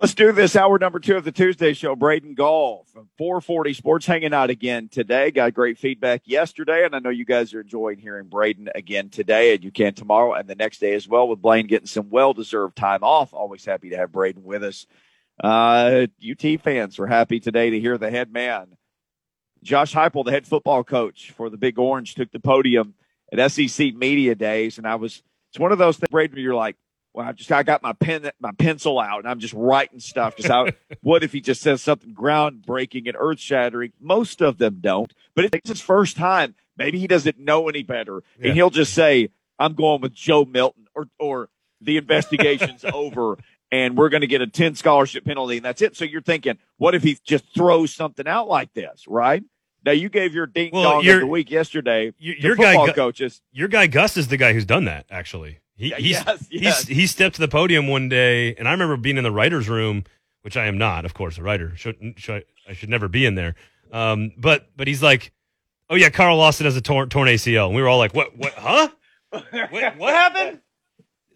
Let's do this. Hour number two of the Tuesday show. Braden Gall from 440 Sports hanging out again today. Got great feedback yesterday, and I know you guys are enjoying hearing Braden again today, and you can tomorrow and the next day as well with Blaine getting some well deserved time off. Always happy to have Braden with us. Uh, UT fans were happy today to hear the head man. Josh Heupel, the head football coach for the Big Orange, took the podium at SEC Media Days, and I was, it's one of those things, Braden, you're like, well, I just I got my pen my pencil out and I'm just writing stuff. Just how what if he just says something groundbreaking and earth shattering? Most of them don't, but it's his first time. Maybe he doesn't know any better, yeah. and he'll just say, "I'm going with Joe Milton," or or the investigation's over, and we're going to get a ten scholarship penalty, and that's it. So you're thinking, what if he just throws something out like this, right? Now you gave your ding well, dong of the week yesterday. Your, your guy, coaches. Your guy Gus is the guy who's done that. Actually, he yes, yes. he stepped to the podium one day, and I remember being in the writers' room, which I am not, of course, a writer. Should, should I should never be in there. Um, but but he's like, oh yeah, Carl Lawson has a torn, torn ACL, and we were all like, what what huh? what, what happened?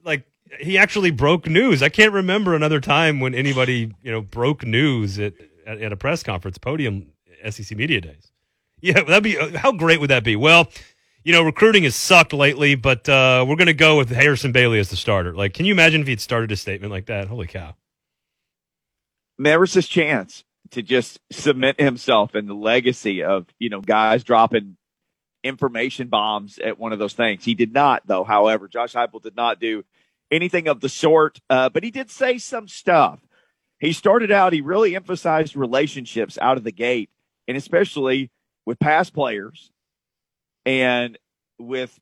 Like he actually broke news. I can't remember another time when anybody you know broke news at at, at a press conference podium SEC media days. Yeah, that'd be how great would that be? Well you know, recruiting has sucked lately, but uh, we're going to go with Harrison Bailey as the starter. Like, can you imagine if he'd started a statement like that? Holy cow. There chance to just cement himself in the legacy of, you know, guys dropping information bombs at one of those things. He did not, though. However, Josh Heupel did not do anything of the sort, uh, but he did say some stuff. He started out, he really emphasized relationships out of the gate, and especially with past players and with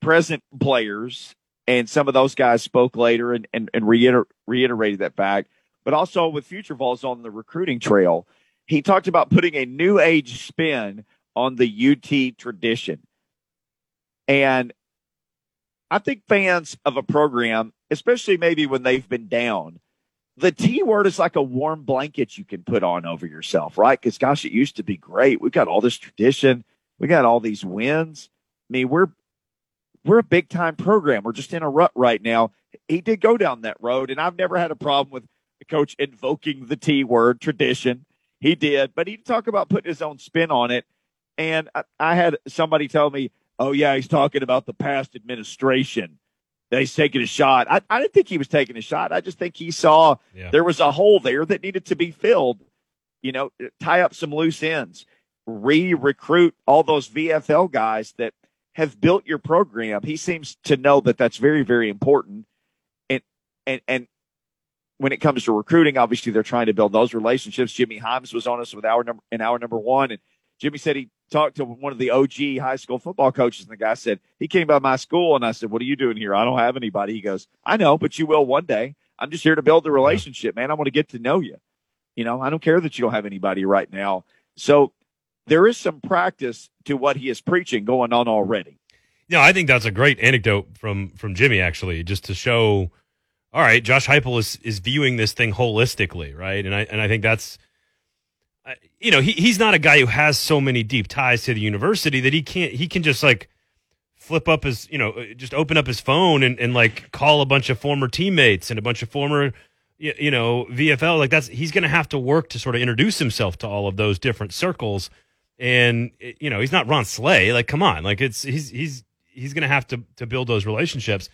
present players, and some of those guys spoke later and, and, and reiter- reiterated that fact, but also with future Vols on the recruiting trail. He talked about putting a new age spin on the UT tradition. And I think fans of a program, especially maybe when they've been down, the T word is like a warm blanket you can put on over yourself, right? Because gosh, it used to be great. We've got all this tradition. We got all these wins. I mean, we're we're a big time program. We're just in a rut right now. He did go down that road, and I've never had a problem with the coach invoking the T word tradition. He did, but he talk about putting his own spin on it. And I, I had somebody tell me, "Oh yeah, he's talking about the past administration." That he's taking a shot. I, I didn't think he was taking a shot. I just think he saw yeah. there was a hole there that needed to be filled. You know, tie up some loose ends re-recruit all those VFL guys that have built your program. He seems to know that that's very, very important. And, and, and when it comes to recruiting, obviously they're trying to build those relationships. Jimmy Hyams was on us with our number in our number one. And Jimmy said he talked to one of the OG high school football coaches. And the guy said, he came by my school. And I said, what are you doing here? I don't have anybody. He goes, I know, but you will one day. I'm just here to build the relationship, man. I want to get to know you. You know, I don't care that you don't have anybody right now. So there is some practice to what he is preaching going on already. Yeah, I think that's a great anecdote from from Jimmy actually, just to show. All right, Josh Heupel is is viewing this thing holistically, right? And I and I think that's, you know, he he's not a guy who has so many deep ties to the university that he can't he can just like flip up his you know just open up his phone and, and like call a bunch of former teammates and a bunch of former you know VFL like that's he's going to have to work to sort of introduce himself to all of those different circles and you know he's not Ron Slay. Like, come on, like it's he's he's he's going to have to to build those relationships.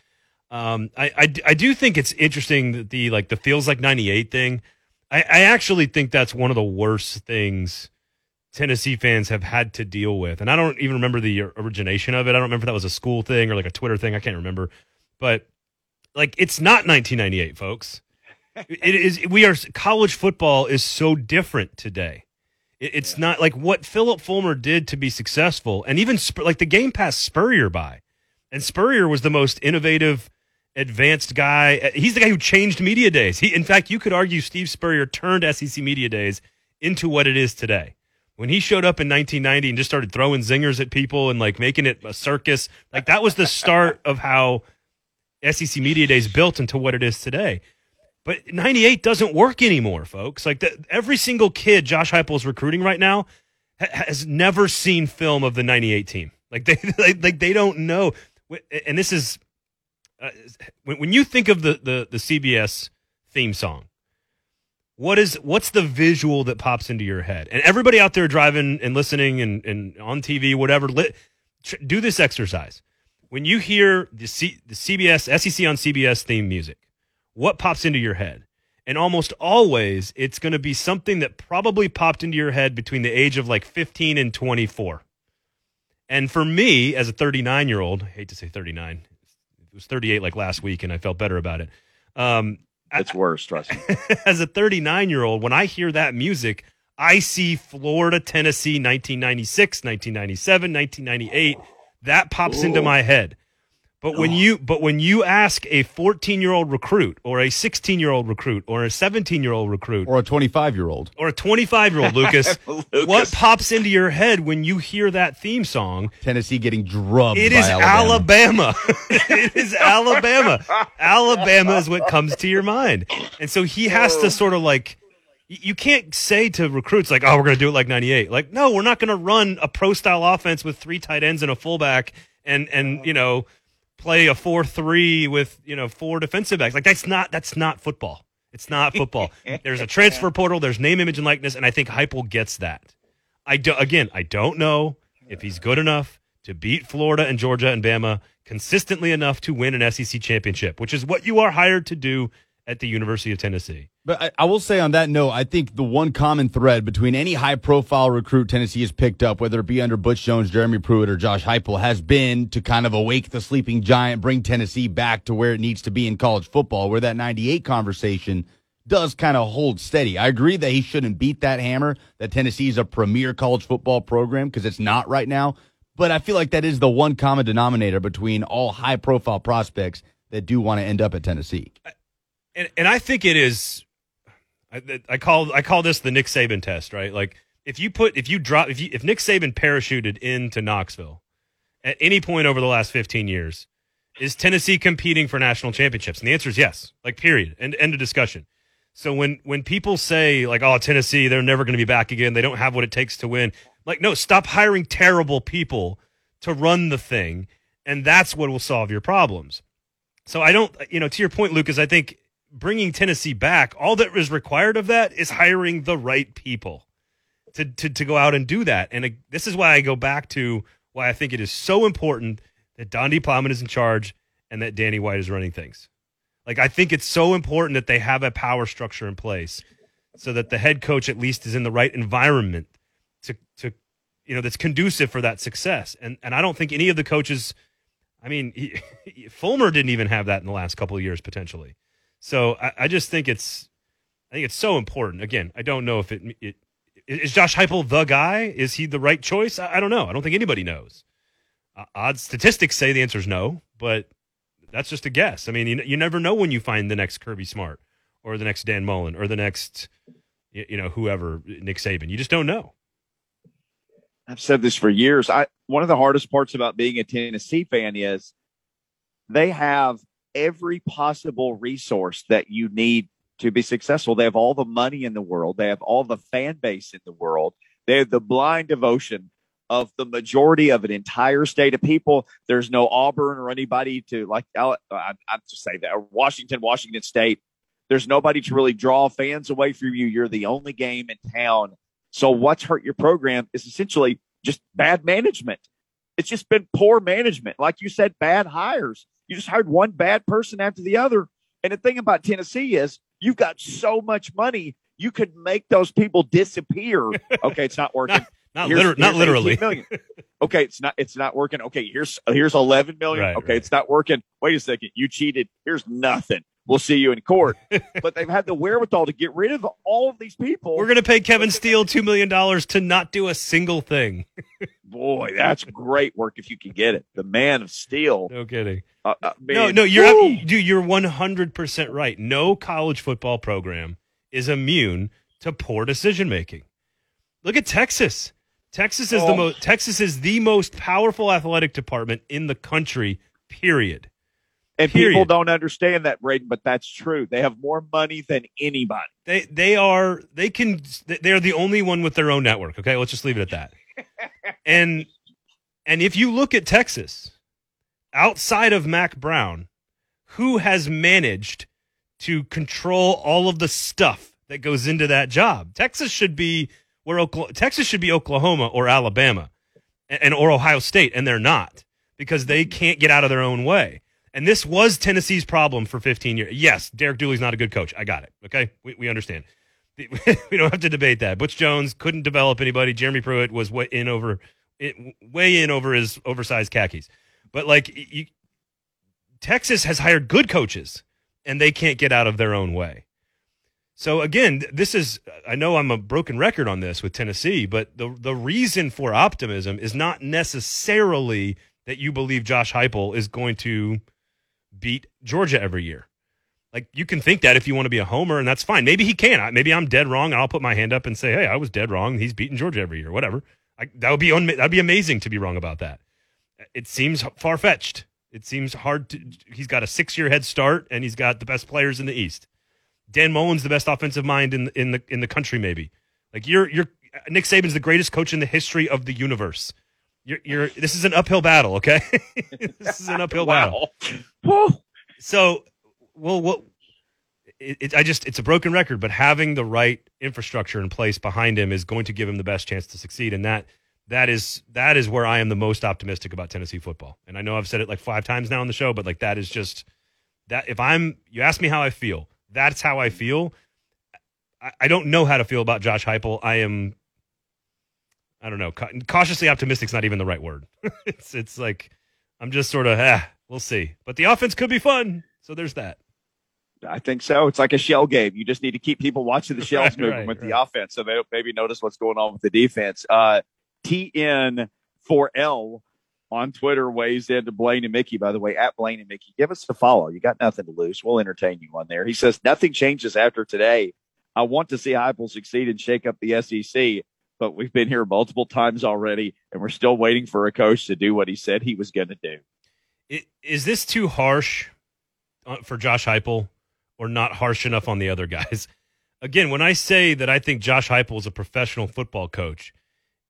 Um, I, I I do think it's interesting that the like the feels like '98 thing. I, I actually think that's one of the worst things Tennessee fans have had to deal with, and I don't even remember the origination of it. I don't remember if that was a school thing or like a Twitter thing. I can't remember, but like it's not 1998, folks. it is. We are college football is so different today. It's yeah. not like what Philip Fulmer did to be successful, and even like the game passed Spurrier by, and Spurrier was the most innovative, advanced guy. He's the guy who changed media days. He, in fact, you could argue Steve Spurrier turned SEC media days into what it is today. When he showed up in 1990 and just started throwing zingers at people and like making it a circus, like that was the start of how SEC media days built into what it is today. But 98 doesn't work anymore, folks. Like the, every single kid Josh Heupel is recruiting right now ha- has never seen film of the 98 team. Like they, like, like they don't know. And this is uh, when, when you think of the, the, the CBS theme song, what is what's the visual that pops into your head? And everybody out there driving and listening and, and on TV, whatever, li- tr- do this exercise. When you hear the, C- the CBS SEC on CBS theme music, what pops into your head? And almost always, it's going to be something that probably popped into your head between the age of like 15 and 24. And for me, as a 39 year old, hate to say 39, it was 38 like last week, and I felt better about it. Um, it's worse, trust me. as a 39 year old, when I hear that music, I see Florida, Tennessee, 1996, 1997, 1998. That pops Ooh. into my head. But when oh. you but when you ask a 14 year old recruit or a 16 year old recruit or a 17 year old recruit or a 25 year old or a 25 year old Lucas, Lucas, what pops into your head when you hear that theme song? Tennessee getting drubbed. It is Alabama. Alabama. it is Alabama. Alabama is what comes to your mind, and so he has to oh. sort of like. You can't say to recruits like, "Oh, we're going to do it like '98." Like, no, we're not going to run a pro style offense with three tight ends and a fullback, and and you know play a four three with you know four defensive backs. Like that's not that's not football. It's not football. there's a transfer portal. There's name, image, and likeness, and I think Heupel gets that. I do, again, I don't know if he's good enough to beat Florida and Georgia and Bama consistently enough to win an SEC championship, which is what you are hired to do at the University of Tennessee. But I, I, will say on that note, I think the one common thread between any high profile recruit Tennessee has picked up, whether it be under Butch Jones, Jeremy Pruitt, or Josh Heupel, has been to kind of awake the sleeping giant, bring Tennessee back to where it needs to be in college football, where that 98 conversation does kind of hold steady. I agree that he shouldn't beat that hammer, that Tennessee is a premier college football program, because it's not right now. But I feel like that is the one common denominator between all high profile prospects that do want to end up at Tennessee and, and I think it is. I, I call I call this the Nick Saban test, right? Like if you put if you drop if you if Nick Saban parachuted into Knoxville at any point over the last 15 years, is Tennessee competing for national championships? And the answer is yes. Like period. And end of discussion. So when when people say like, "Oh, Tennessee, they're never going to be back again. They don't have what it takes to win." Like, no, stop hiring terrible people to run the thing, and that's what will solve your problems. So I don't, you know, to your point, Lucas, I think bringing Tennessee back, all that is required of that is hiring the right people to, to, to go out and do that. And uh, this is why I go back to why I think it is so important that Donde Plowman is in charge and that Danny White is running things. Like, I think it's so important that they have a power structure in place so that the head coach at least is in the right environment to, to you know, that's conducive for that success. And, and I don't think any of the coaches, I mean, he, Fulmer didn't even have that in the last couple of years potentially. So I, I, just think it's I think it's so important. Again, I don't know if it, it is Josh Heupel the guy. Is he the right choice? I, I don't know. I don't think anybody knows. Uh, odd statistics say the answer is no, but that's just a guess. I mean, you, you never know when you find the next Kirby Smart or the next Dan Mullen or the next you know whoever Nick Saban. You just don't know. I've said this for years. I one of the hardest parts about being a Tennessee fan is they have every possible resource that you need to be successful. They have all the money in the world. They have all the fan base in the world. They have the blind devotion of the majority of an entire state of people. There's no Auburn or anybody to like. I'll, I'm just say that Washington, Washington State. There's nobody to really draw fans away from you. You're the only game in town. So what's hurt your program is essentially just bad management. It's just been poor management. Like you said, bad hires. You just hired one bad person after the other. And the thing about Tennessee is you've got so much money, you could make those people disappear. Okay, it's not working. not, not, liter- not literally. Million. Okay, it's not it's not working. Okay, here's here's 11 million. Right, okay, right. it's not working. Wait a second, you cheated. Here's nothing we'll see you in court. but they've had the wherewithal to get rid of all of these people. We're going to pay Kevin Steele $2 million to not do a single thing. Boy, that's great work if you can get it. The man of steel. No kidding. Uh, uh, no, no, you're dude, you're 100% right. No college football program is immune to poor decision making. Look at Texas. Texas is oh. the most Texas is the most powerful athletic department in the country. Period. And Period. people don't understand that, Braden, but that's true. They have more money than anybody. They they are they can they're the only one with their own network. Okay, let's just leave it at that. and and if you look at Texas, outside of Mack Brown, who has managed to control all of the stuff that goes into that job. Texas should be where Oklahoma, Texas should be Oklahoma or Alabama and, or Ohio State, and they're not because they can't get out of their own way. And this was Tennessee's problem for 15 years. Yes, Derek Dooley's not a good coach. I got it. Okay, we, we understand. we don't have to debate that. Butch Jones couldn't develop anybody. Jeremy Pruitt was way in over, way in over his oversized khakis. But like, you, Texas has hired good coaches, and they can't get out of their own way. So again, this is I know I'm a broken record on this with Tennessee, but the the reason for optimism is not necessarily that you believe Josh Heupel is going to beat Georgia every year. Like you can think that if you want to be a homer, and that's fine. Maybe he can. Maybe I'm dead wrong, I'll put my hand up and say, "Hey, I was dead wrong. He's beating Georgia every year. Whatever." I, that would be un- that'd be amazing to be wrong about that. It seems far fetched. It seems hard to. He's got a six year head start, and he's got the best players in the East. Dan Mullen's the best offensive mind in in the in the country. Maybe like you're you're Nick Saban's the greatest coach in the history of the universe. You're you're this is an uphill battle. Okay, this is an uphill battle. So, well, what? It, it, I just it's a broken record, but having the right infrastructure in place behind him is going to give him the best chance to succeed, and that that is that is where I am the most optimistic about Tennessee football. And I know I've said it like five times now on the show, but like that is just that if I'm you ask me how I feel, that's how I feel. I, I don't know how to feel about Josh Heupel. I am, I don't know, cautiously optimistic is not even the right word. it's it's like I'm just sort of, ah, we'll see. But the offense could be fun, so there's that. I think so. It's like a shell game. You just need to keep people watching the shells right, moving right, with right. the offense, so they maybe notice what's going on with the defense. Uh, TN4L on Twitter weighs in to Blaine and Mickey, by the way, at Blaine and Mickey. Give us a follow. You got nothing to lose. We'll entertain you on there. He says, nothing changes after today. I want to see Heupel succeed and shake up the SEC, but we've been here multiple times already, and we're still waiting for a coach to do what he said he was going to do. Is this too harsh uh, for Josh Heupel or not harsh enough on the other guys? Again, when I say that I think Josh Heupel is a professional football coach,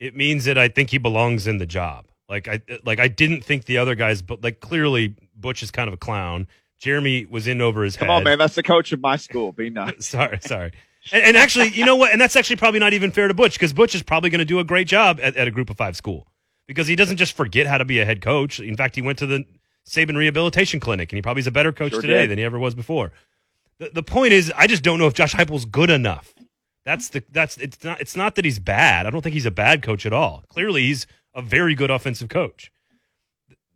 it means that I think he belongs in the job. Like I like I didn't think the other guys, but like clearly Butch is kind of a clown. Jeremy was in over his Come head. on, man, that's the coach of my school. Be nice. sorry, sorry. And, and, actually, you know what? And that's actually probably not even fair to Butch because Butch is probably going to do a great job at, at, a Group of Five school because he doesn't just forget how to be a head coach. In fact, he went to the Saban Rehabilitation Clinic and he probably is a better coach sure today did. than he ever was before. The, the point is, I just don't know if Josh Heupel's good enough. That's the that's it's not it's not that he's bad. I don't think he's a bad coach at all. Clearly, he's a very good offensive coach.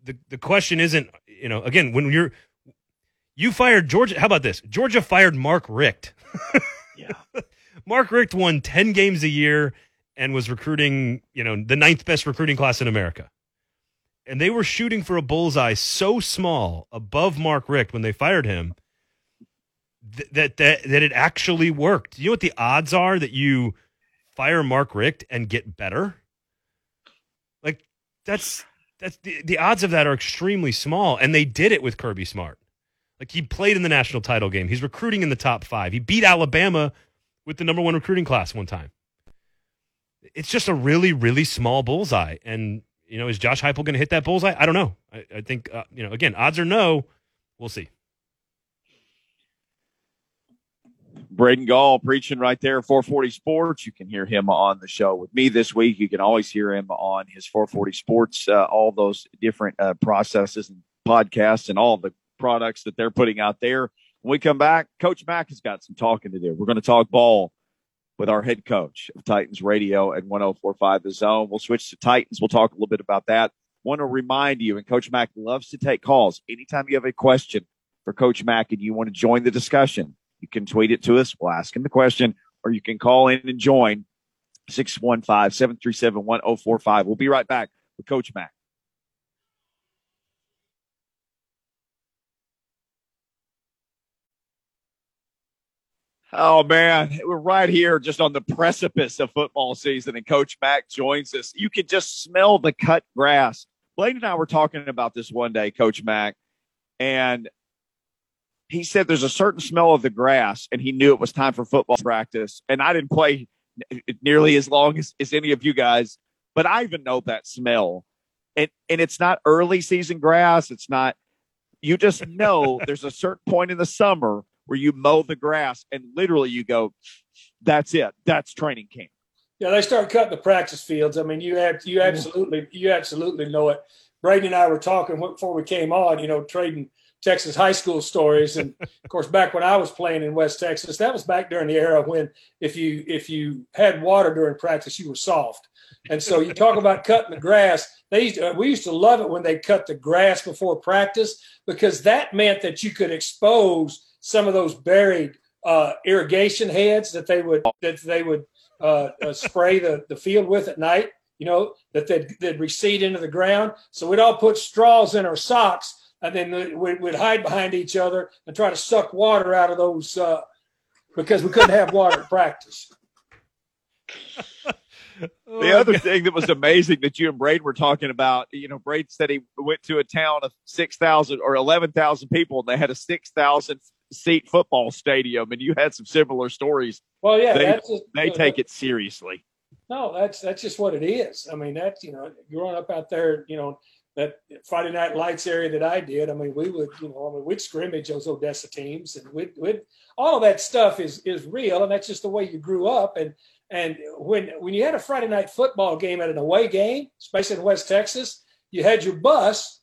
The the question isn't, you know, again, when you're you fired Georgia, how about this? Georgia fired Mark Richt. yeah. Mark Richt won 10 games a year and was recruiting, you know, the ninth best recruiting class in America. And they were shooting for a bullseye so small above Mark Richt when they fired him th- that, that that it actually worked. You know what the odds are that you fire Mark Richt and get better? Like that's that's the, the odds of that are extremely small, and they did it with Kirby Smart. Like he played in the national title game. He's recruiting in the top five. He beat Alabama with the number one recruiting class one time. It's just a really, really small bullseye. And, you know, is Josh Heupel going to hit that bullseye? I don't know. I, I think, uh, you know, again, odds are no. We'll see. Braden Gall preaching right there, 440 Sports. You can hear him on the show with me this week. You can always hear him on his 440 Sports, uh, all those different uh, processes and podcasts and all the products that they're putting out there. When we come back, Coach Mack has got some talking to do. We're going to talk ball with our head coach of Titans Radio at 1045 The Zone. We'll switch to Titans. We'll talk a little bit about that. Want to remind you, and Coach Mack loves to take calls. Anytime you have a question for Coach Mack and you want to join the discussion, you can tweet it to us. We'll ask him the question, or you can call in and join 615 737 1045. We'll be right back with Coach Mack. Oh man, we're right here just on the precipice of football season, and Coach Mack joins us. You can just smell the cut grass. Blaine and I were talking about this one day, Coach Mack, and he said there's a certain smell of the grass, and he knew it was time for football practice. And I didn't play nearly as long as, as any of you guys, but I even know that smell. And and it's not early season grass. It's not. You just know there's a certain point in the summer where you mow the grass and literally you go, that's it. That's training camp. Yeah, they start cutting the practice fields. I mean, you have you mm-hmm. absolutely you absolutely know it. Brady and I were talking before we came on. You know, trading Texas high school stories, and of course, back when I was playing in West Texas, that was back during the era when if you if you had water during practice, you were soft. And so you talk about cutting the grass. They used to, we used to love it when they cut the grass before practice because that meant that you could expose some of those buried uh, irrigation heads that they would that they would uh, uh, spray the, the field with at night. You know that they'd, they'd recede into the ground. So we'd all put straws in our socks, and then we'd, we'd hide behind each other and try to suck water out of those uh, because we couldn't have water at practice. the other thing that was amazing that you and Braid were talking about, you know, Braid said he went to a town of 6,000 or 11,000 people and they had a 6,000 seat football stadium and you had some similar stories. Well, yeah, they, just, they take it seriously. No, that's that's just what it is. I mean, that's you know, growing up out there, you know, that Friday Night Lights area that I did. I mean, we would, you know, I mean, we'd scrimmage those Odessa teams, and we'd, we'd all of that stuff is is real, and that's just the way you grew up. And and when when you had a Friday night football game at an away game, especially in West Texas, you had your bus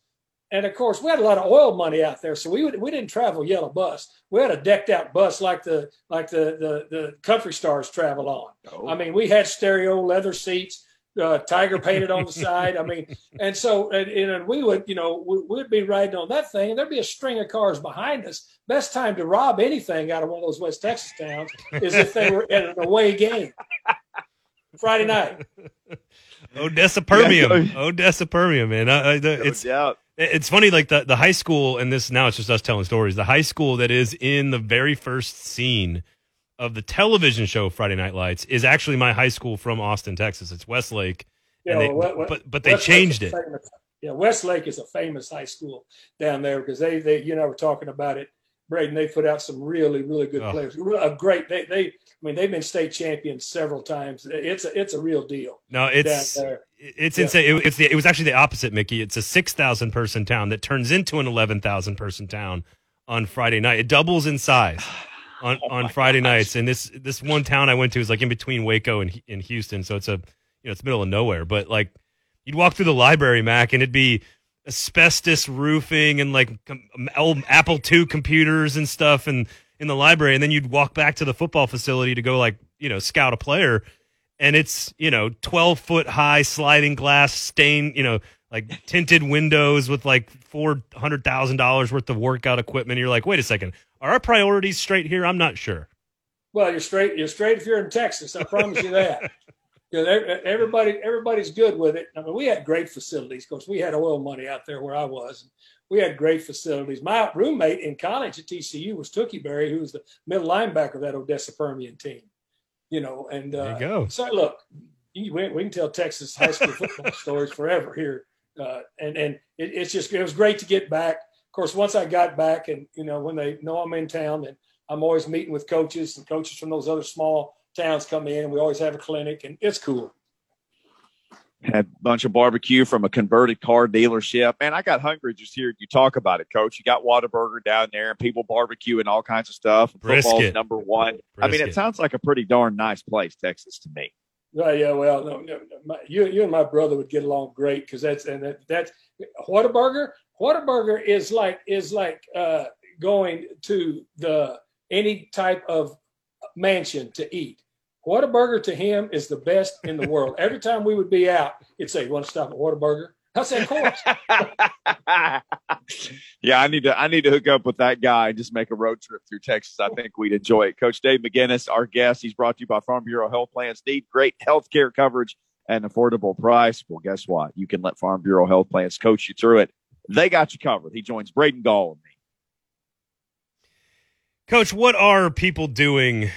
and of course, we had a lot of oil money out there, so we would, we didn't travel yellow bus. We had a decked out bus like the like the the, the country stars travel on. Oh. I mean, we had stereo leather seats, uh, tiger painted on the side. I mean, and so and, and we would you know we, would be riding on that thing, and there'd be a string of cars behind us. Best time to rob anything out of one of those West Texas towns is if they were at an away game. Friday night. Odessa Permian. Odessa Permian, man. Uh, it's no it's funny, like the, the high school, and this now it's just us telling stories. The high school that is in the very first scene of the television show Friday Night Lights is actually my high school from Austin, Texas. It's Westlake. Yeah, they, well, but but they changed it. Famous, yeah, Westlake is a famous high school down there because they they you know we're talking about it. Braden, they put out some really really good oh. players. A great they they I mean, they've been state champions several times. It's a, it's a real deal. No, it's it's yeah. insane. It, it's the, it was actually the opposite, Mickey. It's a six thousand person town that turns into an eleven thousand person town on Friday night. It doubles in size on oh on Friday gosh. nights. And this this one town I went to is like in between Waco and in Houston, so it's a you know it's middle of nowhere. But like you'd walk through the library, Mac, and it'd be asbestos roofing and like um, old Apple II computers and stuff and in the library, and then you'd walk back to the football facility to go like you know scout a player, and it's you know twelve foot high sliding glass stain, you know like tinted windows with like four hundred thousand dollars worth of workout equipment. You're like, wait a second, are our priorities straight here? I'm not sure. Well, you're straight. You're straight if you're in Texas. I promise you that. Because everybody, everybody's good with it. I mean, we had great facilities. Of course, we had oil money out there where I was we had great facilities. My roommate in college at TCU was Tookie Berry, who was the middle linebacker of that Odessa Permian team. You know, and uh, you go. So look, we, we can tell Texas high school football stories forever here, uh, and and it, it's just it was great to get back. Of course, once I got back, and you know when they know I'm in town, and I'm always meeting with coaches and coaches from those other small towns come in, and we always have a clinic, and it's cool had a bunch of barbecue from a converted car dealership. Man, I got hungry just hearing you talk about it, Coach. You got Whataburger down there and people barbecue and all kinds of stuff. Football's number one. Brisket. I mean, it sounds like a pretty darn nice place, Texas, to me. Yeah, yeah. Well, no, no, my, you, you and my brother would get along great because that's and that, that's Whataburger. Whataburger is like is like uh, going to the any type of mansion to eat. Whataburger to him is the best in the world. Every time we would be out, he'd say, "You want to stop at Whataburger?" I said, "Of course." yeah, I need to. I need to hook up with that guy and just make a road trip through Texas. I think we'd enjoy it. Coach Dave McGinnis, our guest. He's brought to you by Farm Bureau Health Plans. Need great health care coverage and affordable price. Well, guess what? You can let Farm Bureau Health Plans coach you through it. They got you covered. He joins Braden Gall and me. Coach, what are people doing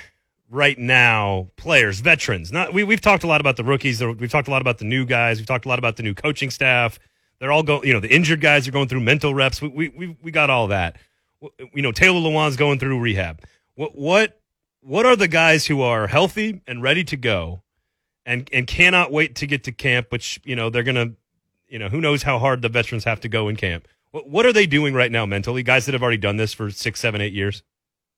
right now players, veterans. Not we we've talked a lot about the rookies. We've talked a lot about the new guys. We've talked a lot about the new coaching staff. They're all going. You know, the injured guys are going through mental reps. We we we, we got all that. You know, Taylor Lewan's going through rehab. What what what are the guys who are healthy and ready to go, and and cannot wait to get to camp? Which you know they're gonna. You know, who knows how hard the veterans have to go in camp. What, what are they doing right now mentally? Guys that have already done this for six, seven, eight years.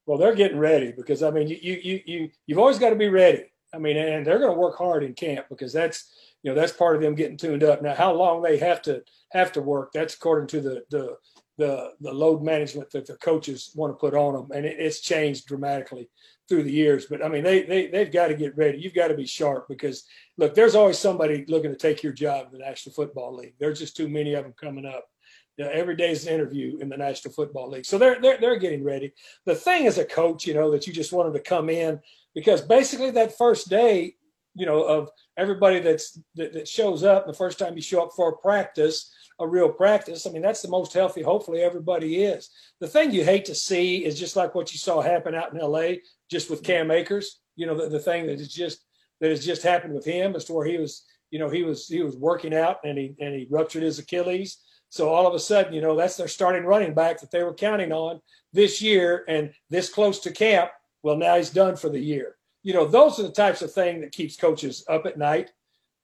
Well, they're getting ready because I mean, you you you you've always got to be ready. I mean, and they're going to work hard in camp because that's you know that's part of them getting tuned up. Now, how long they have to have to work, that's according to the the the, the load management that the coaches want to put on them, and it, it's changed dramatically through the years. But I mean, they they they've got to get ready. You've got to be sharp because look, there's always somebody looking to take your job in the National Football League. There's just too many of them coming up. You know, every day is an interview in the National Football League, so they're they're they're getting ready. The thing as a coach, you know, that you just want them to come in because basically that first day, you know, of everybody that's that, that shows up the first time you show up for a practice a real practice. I mean, that's the most healthy, hopefully, everybody is. The thing you hate to see is just like what you saw happen out in LA, just with Cam Akers. You know, the, the thing that is just that has just happened with him as to where he was, you know, he was he was working out and he and he ruptured his Achilles. So all of a sudden, you know, that's their starting running back that they were counting on this year and this close to camp. Well, now he's done for the year. You know, those are the types of thing that keeps coaches up at night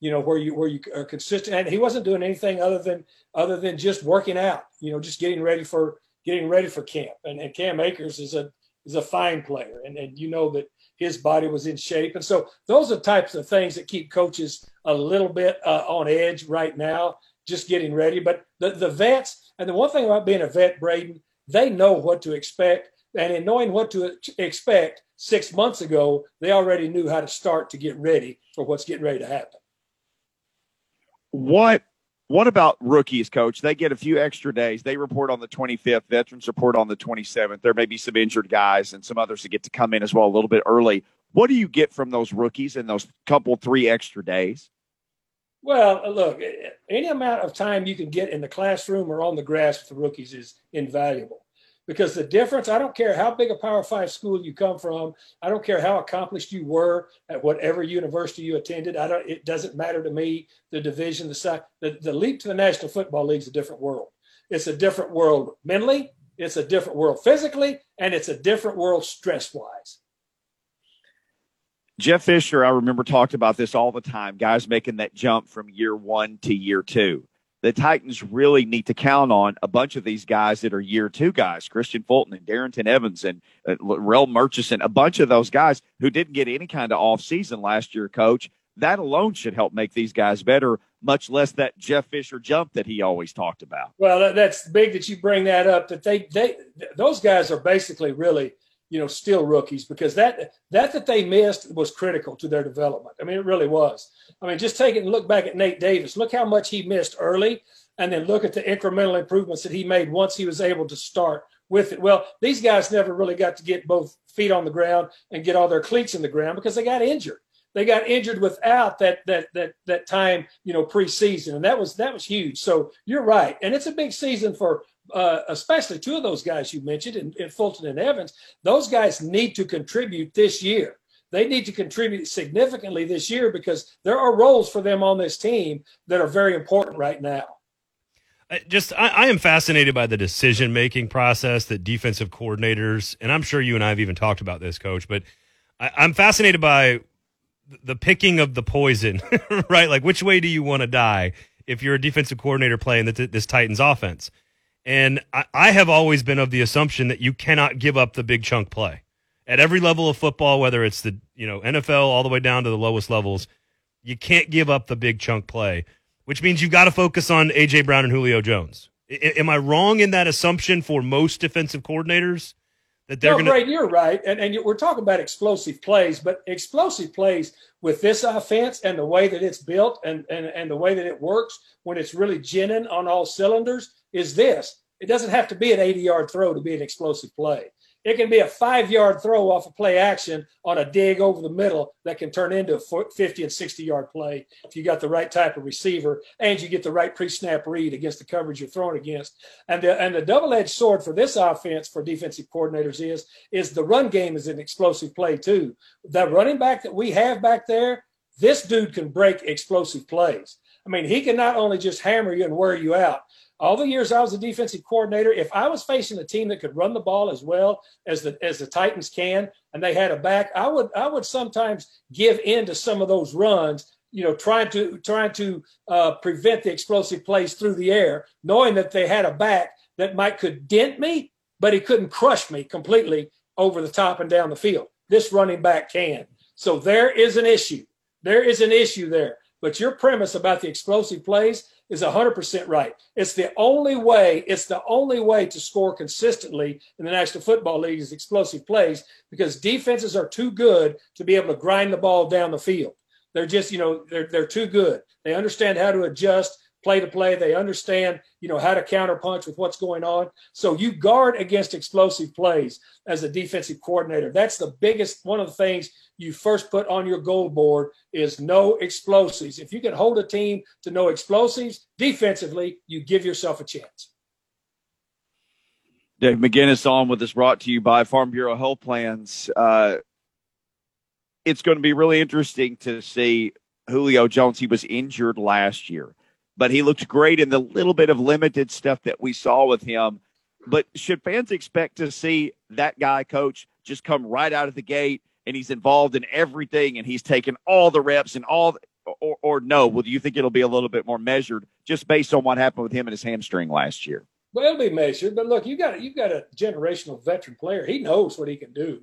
you know, where you where you are consistent. And he wasn't doing anything other than other than just working out, you know, just getting ready for getting ready for camp. And, and Cam Akers is a is a fine player, and and you know that his body was in shape. And so those are types of things that keep coaches a little bit uh, on edge right now, just getting ready. But the the vets, and the one thing about being a vet, Braden, they know what to expect. And in knowing what to expect six months ago, they already knew how to start to get ready for what's getting ready to happen. What what about rookies, coach? They get a few extra days. They report on the 25th. Veterans report on the 27th. There may be some injured guys and some others that get to come in as well a little bit early. What do you get from those rookies in those couple, three extra days? Well, look, any amount of time you can get in the classroom or on the grass with the rookies is invaluable. Because the difference i don't care how big a power five school you come from i don't care how accomplished you were at whatever university you attended i don't it doesn't matter to me. The division the size the, the leap to the national football league is a different world. It's a different world mentally it's a different world physically and it's a different world stress wise jeff fisher i remember talked about this all the time guys making that jump from year one to year two the Titans really need to count on a bunch of these guys that are year two guys, Kristian Fulton and Darrynton Evans and uh, Rel Murchison, a bunch of those guys who didn't get any kind of off season last year, coach. That alone should help make these guys better, much less that Jeff Fisher jump that he always talked about. Well, that's big that you bring that up. That they, they, those guys are basically really you know, still rookies because that that that they missed was critical to their development. I mean, it really was. I mean, just take it and look back at Nate Davis. Look how much he missed early, and then look at the incremental improvements that he made once he was able to start with it. Well, these guys never really got to get both feet on the ground and get all their cleats in the ground because they got injured. They got injured without that that that that time, you know, preseason, and that was that was huge. So you're right, and it's a big season for uh, especially two of those guys you mentioned, in, in Fulton and Evans, those guys need to contribute this year. They need to contribute significantly this year because there are roles for them on this team that are very important right now. Just, I, I am fascinated by the decision making process that defensive coordinators, and I'm sure you and I have even talked about this, coach, but I, I'm fascinated by the picking of the poison, right? Like, which way do you want to die if you're a defensive coordinator playing this Titans offense? And I, I have always been of the assumption that you cannot give up the big chunk play at every level of football, whether it's the you know NFL all the way down to the lowest levels. You can't give up the big chunk play, which means you've got to focus on AJ Brown and Julio Jones. I, am I wrong in that assumption for most defensive coordinators? That they're no, going to. You're right, and and we're talking about explosive plays, but explosive plays with this offense and the way that it's built and and and the way that it works when it's really ginning on all cylinders is this. It doesn't have to be an 80 yard throw to be an explosive play. It can be a five yard throw off a play action on a dig over the middle that can turn into a 50 and 60 yard play if you got the right type of receiver and you get the right pre snap read against the coverage you're throwing against. And the, and the double edged sword for this offense for defensive coordinators is, is the run game is an explosive play too. The running back that we have back there, this dude can break explosive plays. I mean, he can not only just hammer you and wear you out, all the years I was a defensive coordinator, if I was facing a team that could run the ball as well as the as the Titans can, and they had a back, I would I would sometimes give in to some of those runs, you know, trying to trying to uh, prevent the explosive plays through the air, knowing that they had a back that might could dent me, but he couldn't crush me completely over the top and down the field. This running back can. So there is an issue. There is an issue there. But your premise about the explosive plays is 100% right. It's the only way, it's the only way to score consistently in the National Football League is explosive plays because defenses are too good to be able to grind the ball down the field. They're just, you know, they're they're too good. They understand how to adjust play to play. They understand, you know, how to counterpunch with what's going on. So you guard against explosive plays as a defensive coordinator. That's the biggest one of the things you first put on your goal board is no explosives. If you can hold a team to no explosives defensively, you give yourself a chance. Dave McGinnis on with us brought to you by Farm Bureau Health Plans. Uh, it's going to be really interesting to see Julio Jones. He was injured last year but he looks great in the little bit of limited stuff that we saw with him. But should fans expect to see that guy, coach, just come right out of the gate and he's involved in everything and he's taken all the reps and all, or, or no? Well, do you think it'll be a little bit more measured just based on what happened with him and his hamstring last year? Well, it'll be measured, but look, you got you've got a generational veteran player. He knows what he can do.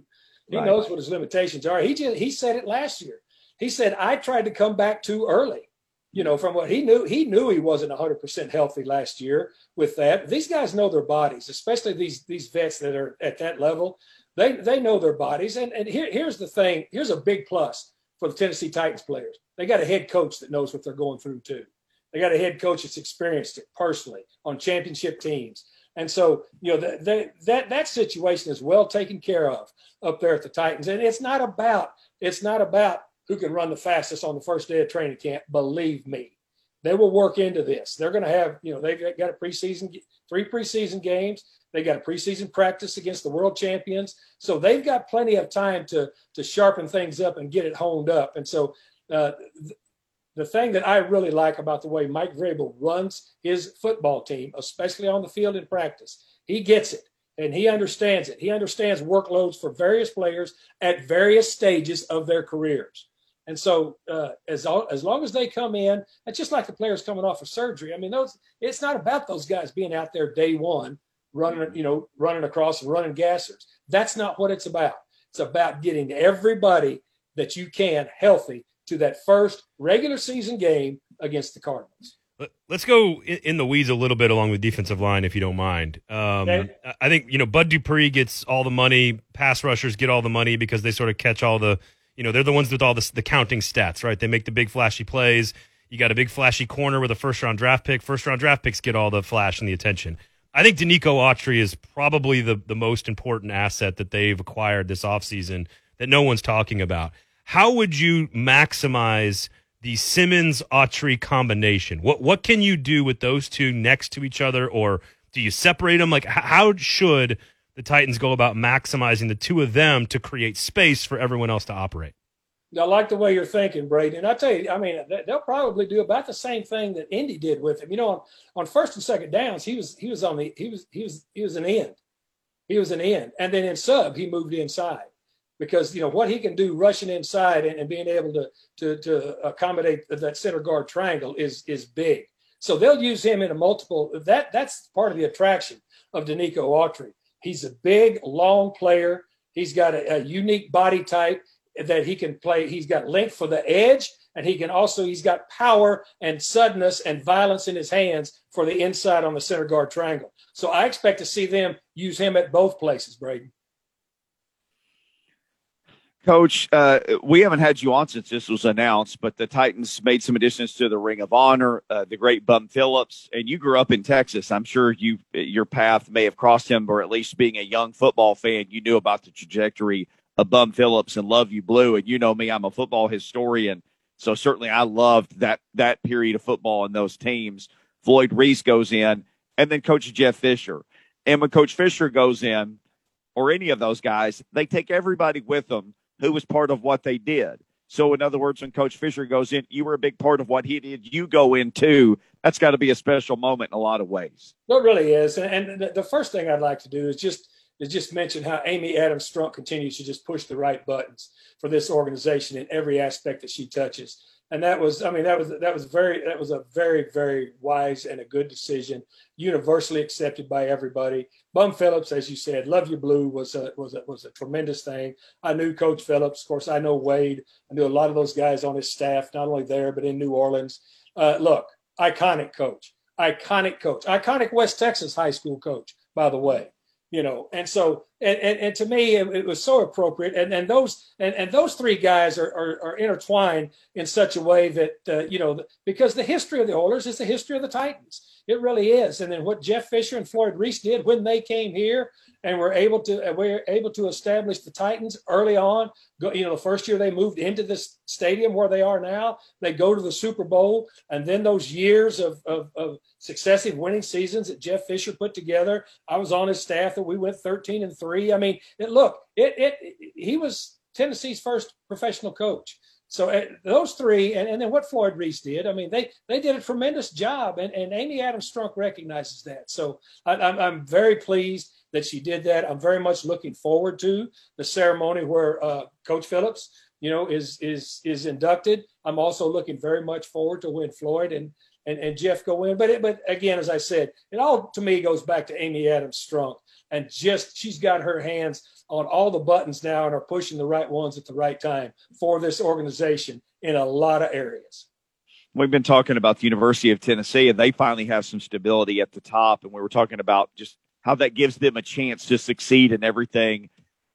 He right. knows what his limitations are. He just he said it last year. He said I tried to come back too early you know, from what he knew, he knew he wasn't 100% healthy last year with that. These guys know their bodies, especially these these vets that are at that level. They they know their bodies. And and here, here's the thing. Here's a big plus for the Tennessee Titans players. They got a head coach that knows what they're going through too. They got a head coach that's experienced it personally on championship teams. And so, you know, that that that, that situation is well taken care of up there at the Titans. And it's not about it's not about who can run the fastest on the first day of training camp. Believe me, they will work into this. They're going to have, you know, they've got a preseason, three preseason games. They got a preseason practice against the world champions, so they've got plenty of time to to sharpen things up and get it honed up. And so, uh, th- the thing that I really like about the way Mike Vrabel runs his football team, especially on the field in practice, he gets it and he understands it. He understands workloads for various players at various stages of their careers. And so, uh, as all, as long as they come in, it's just like the players coming off of surgery. I mean, those it's not about those guys being out there day one running, you know, running across and running gassers. That's not what it's about. It's about getting everybody that you can healthy to that first regular season game against the Cardinals. Let's go in the weeds a little bit along the defensive line, if you don't mind. Um, okay. I think you know Bud Dupree gets all the money. Pass rushers get all the money because they sort of catch all the you know, they're the ones with all the, the counting stats, right? They make the big flashy plays. You got a big flashy corner with a first round draft pick. First round draft picks get all the flash and the attention. I think Denico Autry is probably the, the most important asset that they've acquired this offseason that no one's talking about. How would you maximize the Simmons Autry combination? What what can you do with those two next to each other, or do you separate them? Like how should the Titans go about maximizing the two of them to create space for everyone else to operate. I like the way you're thinking, Brady. And I tell you, I mean, they'll probably do about the same thing that Indy did with him. You know, on, on first and second downs, he was he was on the he was he was he was an end. He was an end, and then in sub, he moved inside because you know what he can do rushing inside and, and being able to, to to accommodate that center guard triangle is is big. So they'll use him in a multiple. That that's part of the attraction of Denico Autry. He's a big, long player. He's got a, a unique body type that he can play. He's got length for the edge, and he can also he's got power and suddenness and violence in his hands for the inside on the center guard triangle. So I expect to see them use him at both places, Braden. Coach, uh, we haven't had you on since this was announced, but the Titans made some additions to the Ring of Honor. Uh, the great Bum Phillips, and you grew up in Texas. I'm sure you your path may have crossed him, or at least being a young football fan, you knew about the trajectory of Bum Phillips and Love You Blue. And you know me, I'm a football historian, so certainly I loved that that period of football and those teams. Floyd Reese goes in, and then Coach Jeff Fisher, and when Coach Fisher goes in, or any of those guys, they take everybody with them who was part of what they did. So, in other words, when Coach Fisher goes in, you were a big part of what he did. You go in too. That's got to be a special moment in a lot of ways. It really is. And the first thing I'd like to do is just just mention how Amy Adams Strunk continues to just push the right buttons for this organization in every aspect that she touches. And that was I mean that was that was very that was a very very wise and a good decision, universally accepted by everybody. Bum Phillips, as you said, love you blue was a was a was a tremendous thing. I knew Coach Phillips, of course. I know Wade. I knew a lot of those guys on his staff, not only there but in New Orleans. Uh, look, iconic coach, iconic coach, iconic West Texas high school coach, by the way you know and so and, and, and to me it, it, was so appropriate. And, and those and, and those three guys are, are, are intertwined in such a way that uh, you know because the history of the oilers is the history of the titans it really is and then what jeff fisher and floyd reese did when they came here and were able to uh, were able to establish the Titans early on. You know, the first year they moved into this stadium where they are now, they go to the Super Bowl, and then those years of, of, of successive winning seasons that Jeff Fisher put together. I was on his staff that we went 13 and three. I mean, it, look, it, it he was Tennessee's first professional coach. So uh, those three, and, and then what Floyd Reese did, I mean, they they did a tremendous job, and, and Amy Adams Strunk recognizes that. So I, I'm, I'm very pleased that she did that. I'm very much looking forward to the ceremony where uh, Coach Phillips, you know, is is is inducted. I'm also looking very much forward to when Floyd and and, and Jeff go in. But it, but again, as I said, it all to me goes back to Amy Adams Strunk, and just she's got her hands on all the buttons now and are pushing the right ones at the right time for this organization in a lot of areas we've been talking about the University of Tennessee, and they finally have some stability at the top. And we were talking about just how that gives them a chance to succeed in everything.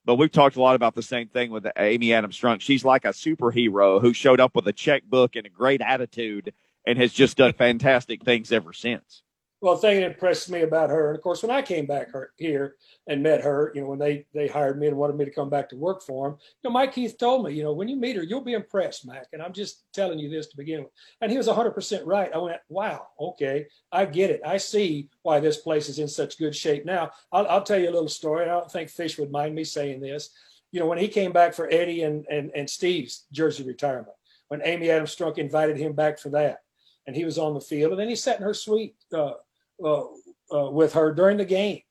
But we've talked a lot about the same thing with Amy Adams Strunk. She's like a superhero who showed up with a checkbook and a great attitude and has just done fantastic things ever since. Well, thing that impressed me about her, and of course, when I came back here and met her, you know, when they they hired me and wanted me to come back to work for them, you know, Mike Keith told me, you know, when you meet her, you'll be impressed, Mac. And I'm just telling you this to begin with. And he was 100% right. I went, wow, okay, I get it. I see why this place is in such good shape now. I'll, I'll tell you a little story. I don't think Fish would mind me saying this. You know, when he came back for Eddie and and, and Steve's jersey retirement, when Amy Adams Strunk invited him back for that, and he was on the field, and then he sat in her suite. Uh, uh, uh, with her during the game.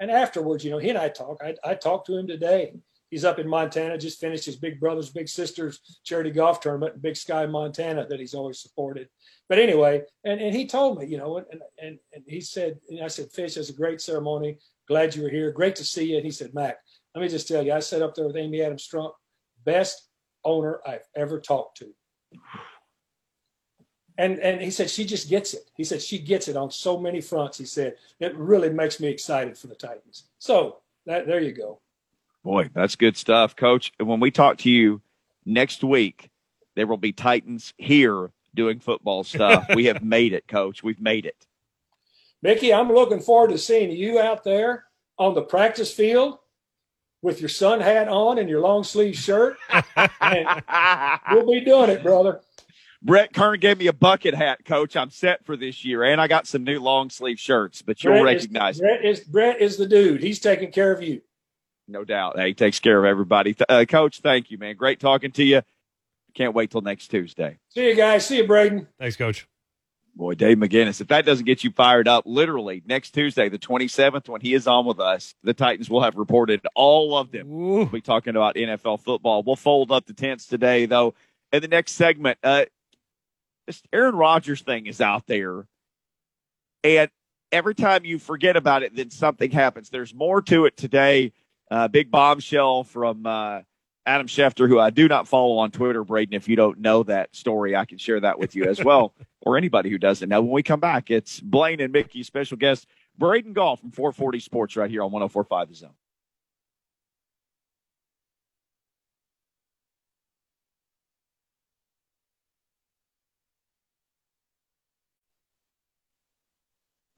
And afterwards, you know, he and I talk. I, I talked to him today. He's up in Montana, just finished his big brothers, big sisters charity golf tournament in Big Sky, Montana, that he's always supported. But anyway, and, and he told me, you know, and, and, and he said, and I said, Fish, it's a great ceremony. Glad you were here. Great to see you. And he said, Mac, let me just tell you, I sat up there with Amy Adams Strunk, best owner I've ever talked to and and he said she just gets it. He said she gets it on so many fronts. He said it really makes me excited for the Titans. So that there you go. Boy, that's good stuff, Coach. And when we talk to you next week, there will be Titans here doing football stuff. we have made it, Coach. We've made it. Mickey, I'm looking forward to seeing you out there on the practice field with your sun hat on and your long sleeve shirt. we'll be doing it, brother. Brett Kern gave me a bucket hat, coach. I'm set for this year, and I got some new long sleeve shirts, but you'll Brett recognize is, Brett is Brett is the dude. He's taking care of you. No doubt. Hey, he takes care of everybody. Uh, coach, thank you, man. Great talking to you. Can't wait till next Tuesday. See you guys. See you, Braden. Thanks, coach. Boy, Dave McGinnis, if that doesn't get you fired up, literally next Tuesday, the 27th, when he is on with us, the Titans will have reported all of them. Ooh. We'll be talking about NFL football. We'll fold up the tents today, though. In the next segment, uh, this Aaron Rodgers thing is out there. And every time you forget about it, then something happens. There's more to it today. Uh, big bombshell from uh, Adam Schefter, who I do not follow on Twitter, Braden. If you don't know that story, I can share that with you as well, or anybody who doesn't know. When we come back, it's Blaine and Mickey, special guest Braden Gall from 440 Sports right here on 1045 The Zone.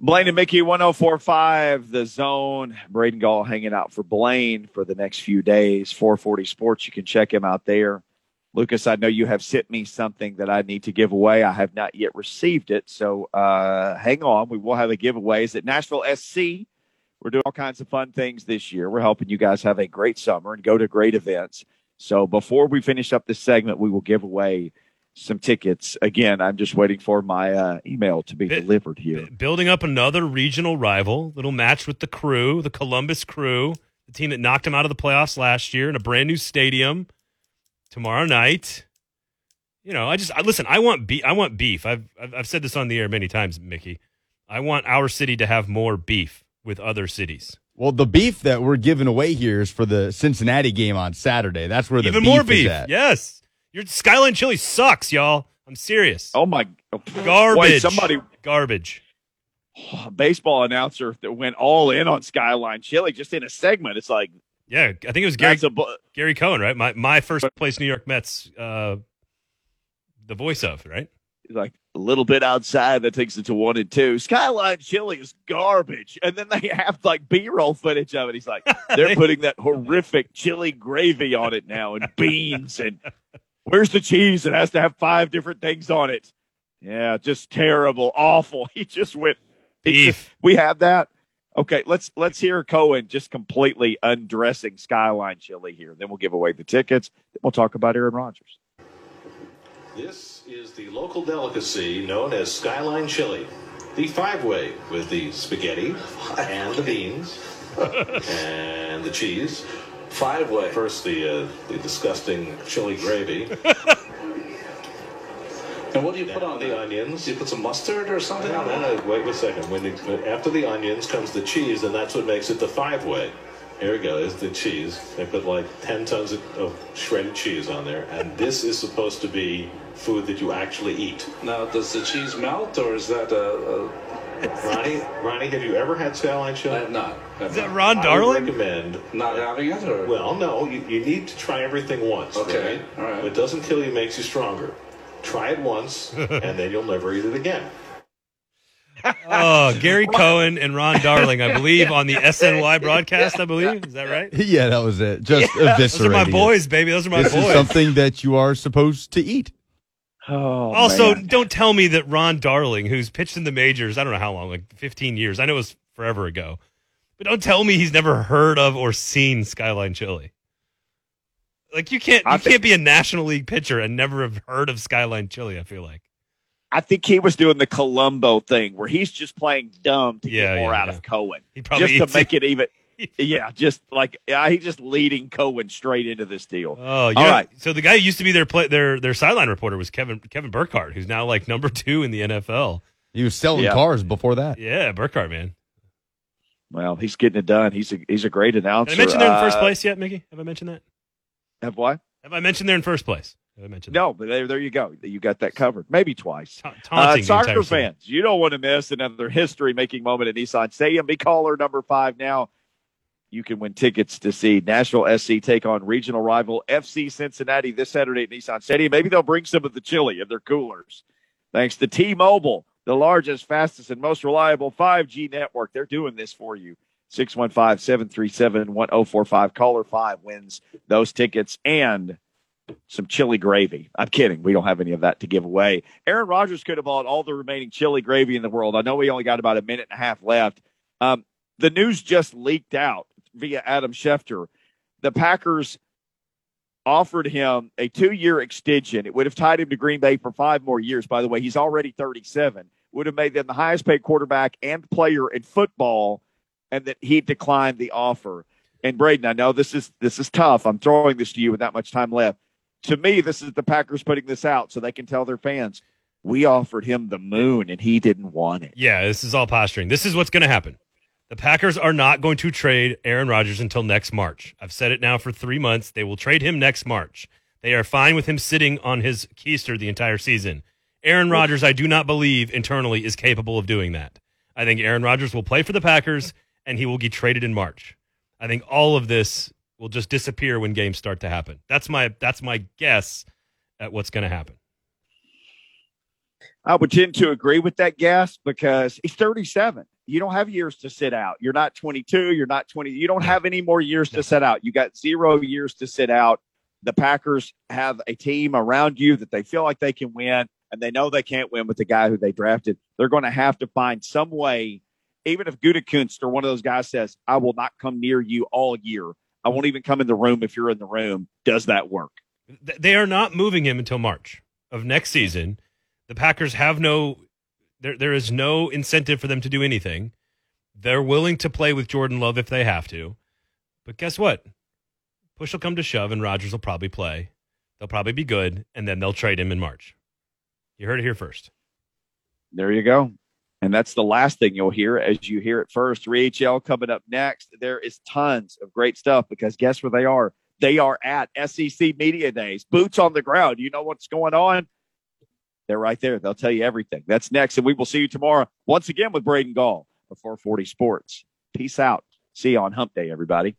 Blaine and Mickey 1045, the zone. Braden Gall hanging out for Blaine for the next few days. 440 Sports, you can check him out there. Lucas, I know you have sent me something that I need to give away. I have not yet received it. So uh, hang on. We will have a giveaway. Is at Nashville SC. We're doing all kinds of fun things this year. We're helping you guys have a great summer and go to great events. So before we finish up this segment, we will give away some tickets. Again, I'm just waiting for my uh, email to be B- delivered here. B- building up another regional rival, little match with the crew, the Columbus crew, the team that knocked them out of the playoffs last year in a brand new stadium tomorrow night. You know, I just I, listen. I want beef. I want beef. I've, I've I've said this on the air many times, Mickey. I want our city to have more beef with other cities. Well, the beef that we're giving away here is for the Cincinnati game on Saturday. That's where the Even beef more is beef. at. Yes, your Skyline chili sucks, y'all. I'm serious. Oh my Garbage. Wait, somebody Garbage. a baseball announcer that went all in on Skyline Chili just in a segment. It's like Yeah, I think it was Gary bu- Gary Cohen, right? My my first place New York Mets, uh, the voice of right. He's like a little bit outside that takes it to one and two. Skyline Chili is garbage, and then they have like B-roll footage of it. He's like, they're putting that horrific chili gravy on it now, and beans, and where's the cheese? It has to have five different things on it. Yeah, just terrible, awful. He just went. he just- we have that. Okay, let's let's hear Cohen just completely undressing Skyline Chili here. Then we'll give away the tickets. Then we'll talk about Aaron Rodgers. This is the local delicacy known as Skyline Chili. The five way with the spaghetti and the beans and the cheese. Five way. First, the, uh, the disgusting chili gravy. And what do you put on the onions. You put some mustard or something on no, that? no, wait a second. When the, after the onions comes the cheese, and that's what makes it the five way. Here we go. Is the cheese. They put like 10 tons of, of shredded cheese on there. And this is supposed to be food that you actually eat. Now, does the cheese melt or is that a? a Ronnie, Ronnie, have you ever had Skyline I chili? have not. I have Is that not. Ron I would Darling? recommend Not having it or? Well, no, you, you need to try everything once. Okay, right? all right. If it doesn't kill you, makes you stronger. Try it once, and then you'll never eat it again. Oh, Gary Cohen and Ron Darling, I believe, on the SNY broadcast. I believe is that right? Yeah, that was it. Just eviscerating. Those are my it. boys, baby. Those are my This is something that you are supposed to eat. Oh, Also, man. don't tell me that Ron Darling, who's pitched in the majors, I don't know how long, like 15 years. I know it was forever ago. But don't tell me he's never heard of or seen Skyline Chili. Like you can't you think- can't be a National League pitcher and never have heard of Skyline Chili, I feel like. I think he was doing the Columbo thing where he's just playing dumb to Yeah, get more yeah, out yeah. of Cohen. He probably just to make it even. Yeah, just like yeah, he's just leading Cohen straight into this deal. Oh, you All right. So the guy who used to be their play, their their sideline reporter was Kevin Kevin Burkhardt, who's now like number two in the NFL. He was selling Yeah. cars before that. Yeah, Burkhardt, man. Well, he's getting it done. He's a he's a great announcer. Did I mention they're in first Uh, place yet, Mickey? Have I mentioned that? Have what? Have I mentioned they're in first place? Have I mentioned No, but there there you go. You got that covered. Maybe twice. that? Ta- Uh, soccer fans, you don't want to miss another history making moment at Nissan Stadium. Be caller number five now. You can win tickets to see Nashville SC take on regional rival FC Cincinnati this Saturday at Nissan Stadium. Maybe they'll bring some of the chili in their coolers. Thanks to T Mobile, the largest, fastest, and most reliable 5G network. They're doing this for you. 615 737 1045. Caller 5 wins those tickets and some chili gravy. I'm kidding. We don't have any of that to give away. Aaron Rodgers could have bought all the remaining chili gravy in the world. I know we only got about a minute and a half left. Um, the news just leaked out via Adam Schefter. The Packers offered him a two year extension. It would have tied him to Green Bay for five more years. By the way, he's already 37. Would have made them the highest paid quarterback and player in football, and that he declined the offer. And Braden, I know this is this is tough. I'm throwing this to you with that much time left. To me, this is the Packers putting this out so they can tell their fans, we offered him the moon and he didn't want it. Yeah, this is all posturing. This is what's going to happen. The Packers are not going to trade Aaron Rodgers until next March. I've said it now for three months. They will trade him next March. They are fine with him sitting on his keister the entire season. Aaron Rodgers, I do not believe internally is capable of doing that. I think Aaron Rodgers will play for the Packers and he will get traded in March. I think all of this will just disappear when games start to happen. That's my that's my guess at what's going to happen. I would tend to agree with that guess because he's 37. You don't have years to sit out. You're not 22. You're not 20. You don't have any more years to sit out. You got zero years to sit out. The Packers have a team around you that they feel like they can win, and they know they can't win with the guy who they drafted. They're going to have to find some way, even if Gutekunst or one of those guys says, I will not come near you all year. I won't even come in the room if you're in the room. Does that work? They are not moving him until March of next season. The Packers have no there there is no incentive for them to do anything. They're willing to play with Jordan Love if they have to. But guess what? Push will come to shove and Rodgers will probably play. They'll probably be good, and then they'll trade him in March. You heard it here first. There you go. And that's the last thing you'll hear as you hear it first. 3HL coming up next. There is tons of great stuff because guess where they are? They are at SEC Media Days, boots on the ground. You know what's going on? They're right there. They'll tell you everything. That's next. And we will see you tomorrow once again with Braden Gall of 440 Sports. Peace out. See you on Hump Day, everybody.